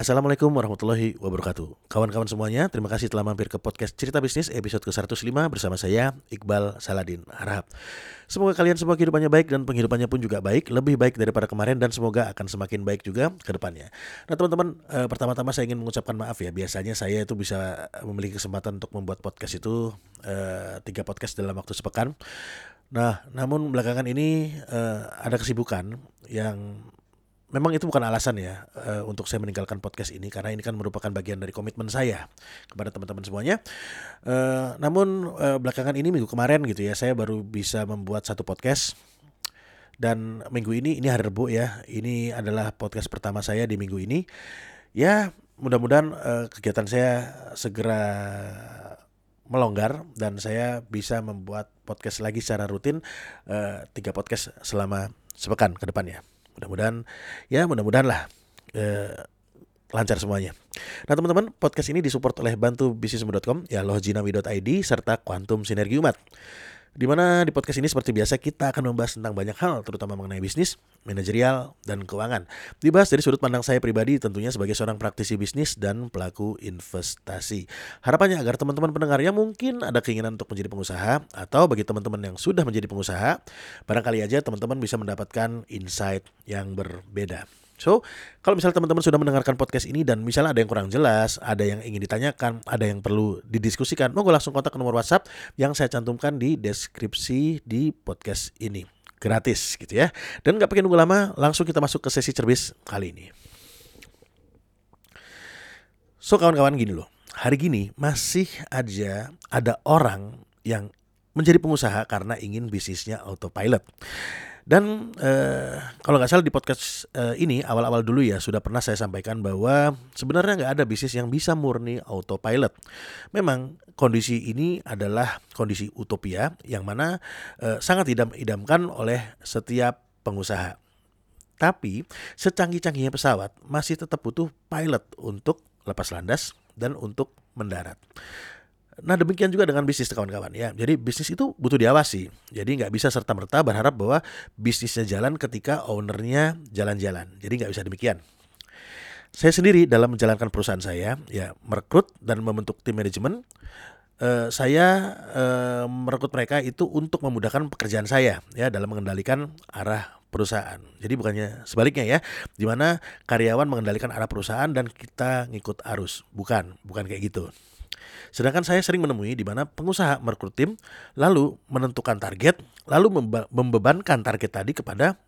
Assalamualaikum warahmatullahi wabarakatuh. Kawan-kawan semuanya, terima kasih telah mampir ke podcast Cerita Bisnis episode ke-105 bersama saya, Iqbal Saladin Harahap. Semoga kalian semua kehidupannya baik dan penghidupannya pun juga baik Lebih baik daripada kemarin dan semoga akan semakin baik juga ke depannya. Nah teman-teman, eh, pertama-tama saya ingin mengucapkan maaf ya Biasanya saya itu bisa memiliki kesempatan untuk membuat podcast itu eh, Tiga podcast dalam waktu sepekan. Nah, namun belakangan ini eh, ada kesibukan yang memang itu bukan alasan ya uh, untuk saya meninggalkan podcast ini karena ini kan merupakan bagian dari komitmen saya kepada teman-teman semuanya. Uh, namun uh, belakangan ini minggu kemarin gitu ya saya baru bisa membuat satu podcast. Dan minggu ini ini hari Rabu ya ini adalah podcast pertama saya di minggu ini. Ya mudah-mudahan uh, kegiatan saya segera melonggar dan saya bisa membuat podcast lagi secara rutin uh, tiga podcast selama sepekan ke depannya mudah-mudahan ya mudah-mudahan lah eh, lancar semuanya. Nah teman-teman podcast ini disupport oleh bantu bisnismu.com ya lohjinawi.id serta Quantum Sinergi Umat. Di mana di podcast ini seperti biasa kita akan membahas tentang banyak hal terutama mengenai bisnis, manajerial, dan keuangan. Dibahas dari sudut pandang saya pribadi tentunya sebagai seorang praktisi bisnis dan pelaku investasi. Harapannya agar teman-teman pendengar yang mungkin ada keinginan untuk menjadi pengusaha atau bagi teman-teman yang sudah menjadi pengusaha, barangkali aja teman-teman bisa mendapatkan insight yang berbeda. So, kalau misalnya teman-teman sudah mendengarkan podcast ini dan misalnya ada yang kurang jelas, ada yang ingin ditanyakan, ada yang perlu didiskusikan, monggo langsung kontak ke nomor WhatsApp yang saya cantumkan di deskripsi di podcast ini. Gratis gitu ya. Dan nggak pakai nunggu lama, langsung kita masuk ke sesi cerbis kali ini. So kawan-kawan gini loh, hari gini masih aja ada orang yang menjadi pengusaha karena ingin bisnisnya autopilot. Dan eh, kalau nggak salah di podcast eh, ini awal-awal dulu ya sudah pernah saya sampaikan bahwa sebenarnya nggak ada bisnis yang bisa murni autopilot. Memang kondisi ini adalah kondisi utopia yang mana eh, sangat idam-idamkan oleh setiap pengusaha. Tapi secanggih-canggihnya pesawat masih tetap butuh pilot untuk lepas landas dan untuk mendarat. Nah demikian juga dengan bisnis kawan-kawan ya. Jadi bisnis itu butuh diawasi. Jadi nggak bisa serta merta berharap bahwa bisnisnya jalan ketika ownernya jalan-jalan. Jadi nggak bisa demikian. Saya sendiri dalam menjalankan perusahaan saya ya merekrut dan membentuk tim manajemen. Uh, saya uh, merekrut mereka itu untuk memudahkan pekerjaan saya ya dalam mengendalikan arah perusahaan. Jadi bukannya sebaliknya ya, di mana karyawan mengendalikan arah perusahaan dan kita ngikut arus. Bukan, bukan kayak gitu. Sedangkan saya sering menemui di mana pengusaha merekrut tim, lalu menentukan target, lalu membebankan target tadi kepada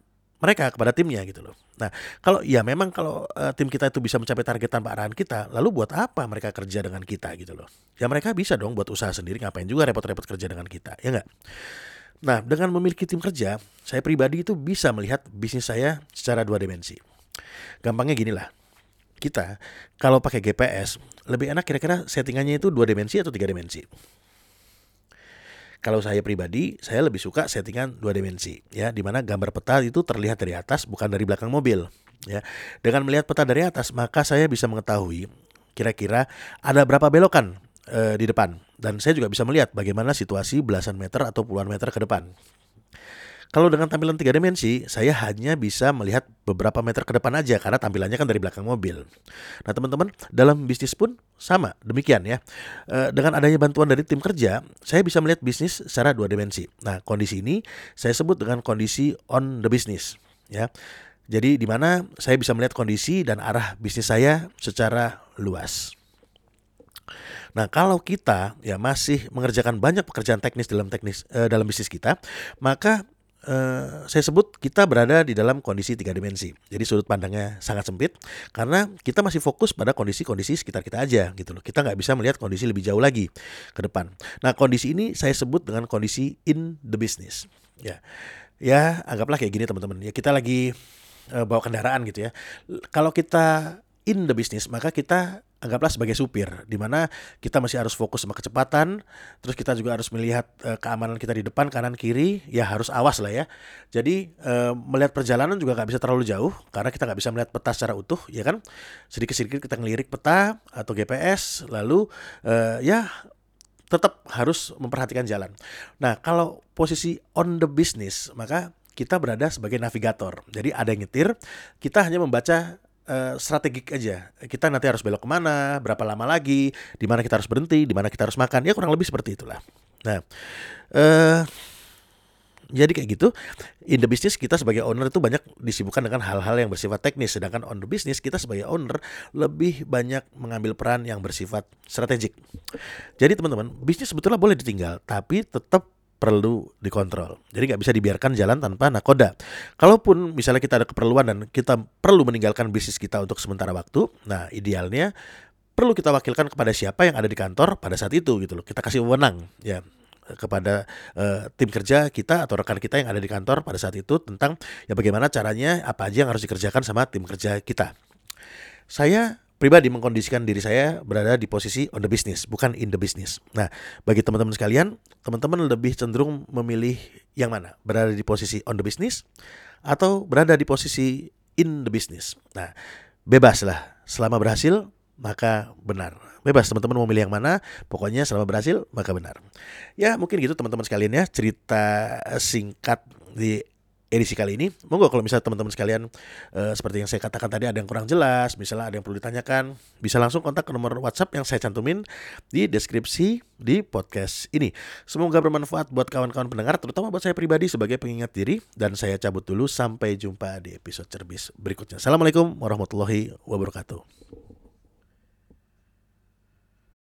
mereka kepada timnya gitu loh. Nah, kalau ya memang kalau uh, tim kita itu bisa mencapai target tanpa arahan kita, lalu buat apa mereka kerja dengan kita gitu loh? Ya mereka bisa dong buat usaha sendiri, ngapain juga repot-repot kerja dengan kita, ya enggak? Nah, dengan memiliki tim kerja, saya pribadi itu bisa melihat bisnis saya secara dua dimensi. Gampangnya gini lah, kita kalau pakai GPS lebih enak kira-kira settingannya itu dua dimensi atau tiga dimensi. Kalau saya pribadi, saya lebih suka settingan dua dimensi, ya, di mana gambar peta itu terlihat dari atas, bukan dari belakang mobil, ya. Dengan melihat peta dari atas, maka saya bisa mengetahui kira-kira ada berapa belokan e, di depan, dan saya juga bisa melihat bagaimana situasi belasan meter atau puluhan meter ke depan. Kalau dengan tampilan tiga dimensi, saya hanya bisa melihat beberapa meter ke depan aja karena tampilannya kan dari belakang mobil. Nah teman-teman, dalam bisnis pun sama, demikian ya. E, dengan adanya bantuan dari tim kerja, saya bisa melihat bisnis secara dua dimensi. Nah kondisi ini saya sebut dengan kondisi on the business, ya. Jadi di mana saya bisa melihat kondisi dan arah bisnis saya secara luas. Nah, kalau kita ya masih mengerjakan banyak pekerjaan teknis dalam teknis eh, dalam bisnis kita, maka Uh, saya sebut kita berada di dalam kondisi tiga dimensi. Jadi sudut pandangnya sangat sempit karena kita masih fokus pada kondisi-kondisi sekitar kita aja gitu loh. Kita nggak bisa melihat kondisi lebih jauh lagi ke depan. Nah kondisi ini saya sebut dengan kondisi in the business. Ya, ya anggaplah kayak gini teman-teman. Ya kita lagi uh, bawa kendaraan gitu ya. Kalau kita in the business maka kita anggaplah sebagai supir di mana kita masih harus fokus sama kecepatan terus kita juga harus melihat uh, keamanan kita di depan kanan kiri ya harus awas lah ya. Jadi uh, melihat perjalanan juga nggak bisa terlalu jauh karena kita nggak bisa melihat peta secara utuh ya kan? Sedikit sedikit kita ngelirik peta atau GPS lalu uh, ya tetap harus memperhatikan jalan. Nah kalau posisi on the business maka kita berada sebagai navigator. Jadi ada yang nyetir kita hanya membaca uh, strategik aja. Kita nanti harus belok ke mana, berapa lama lagi, di mana kita harus berhenti, di mana kita harus makan. Ya kurang lebih seperti itulah. Nah, uh, jadi kayak gitu, in the business kita sebagai owner itu banyak disibukkan dengan hal-hal yang bersifat teknis, sedangkan on the business kita sebagai owner lebih banyak mengambil peran yang bersifat strategik. Jadi teman-teman, bisnis sebetulnya boleh ditinggal, tapi tetap perlu dikontrol. Jadi nggak bisa dibiarkan jalan tanpa nakoda. Kalaupun misalnya kita ada keperluan dan kita perlu meninggalkan bisnis kita untuk sementara waktu, nah idealnya perlu kita wakilkan kepada siapa yang ada di kantor pada saat itu gitu loh. Kita kasih wewenang ya kepada uh, tim kerja kita atau rekan kita yang ada di kantor pada saat itu tentang ya bagaimana caranya apa aja yang harus dikerjakan sama tim kerja kita. Saya pribadi mengkondisikan diri saya berada di posisi on the business, bukan in the business. Nah, bagi teman-teman sekalian, teman-teman lebih cenderung memilih yang mana? Berada di posisi on the business atau berada di posisi in the business. Nah, bebas lah. Selama berhasil, maka benar. Bebas teman-teman mau milih yang mana, pokoknya selama berhasil maka benar. Ya mungkin gitu teman-teman sekalian ya cerita singkat di edisi kali ini. Monggo kalau misalnya teman-teman sekalian uh, seperti yang saya katakan tadi ada yang kurang jelas, misalnya ada yang perlu ditanyakan, bisa langsung kontak ke nomor WhatsApp yang saya cantumin di deskripsi di podcast ini. Semoga bermanfaat buat kawan-kawan pendengar, terutama buat saya pribadi sebagai pengingat diri dan saya cabut dulu sampai jumpa di episode cerbis berikutnya. Assalamualaikum warahmatullahi wabarakatuh.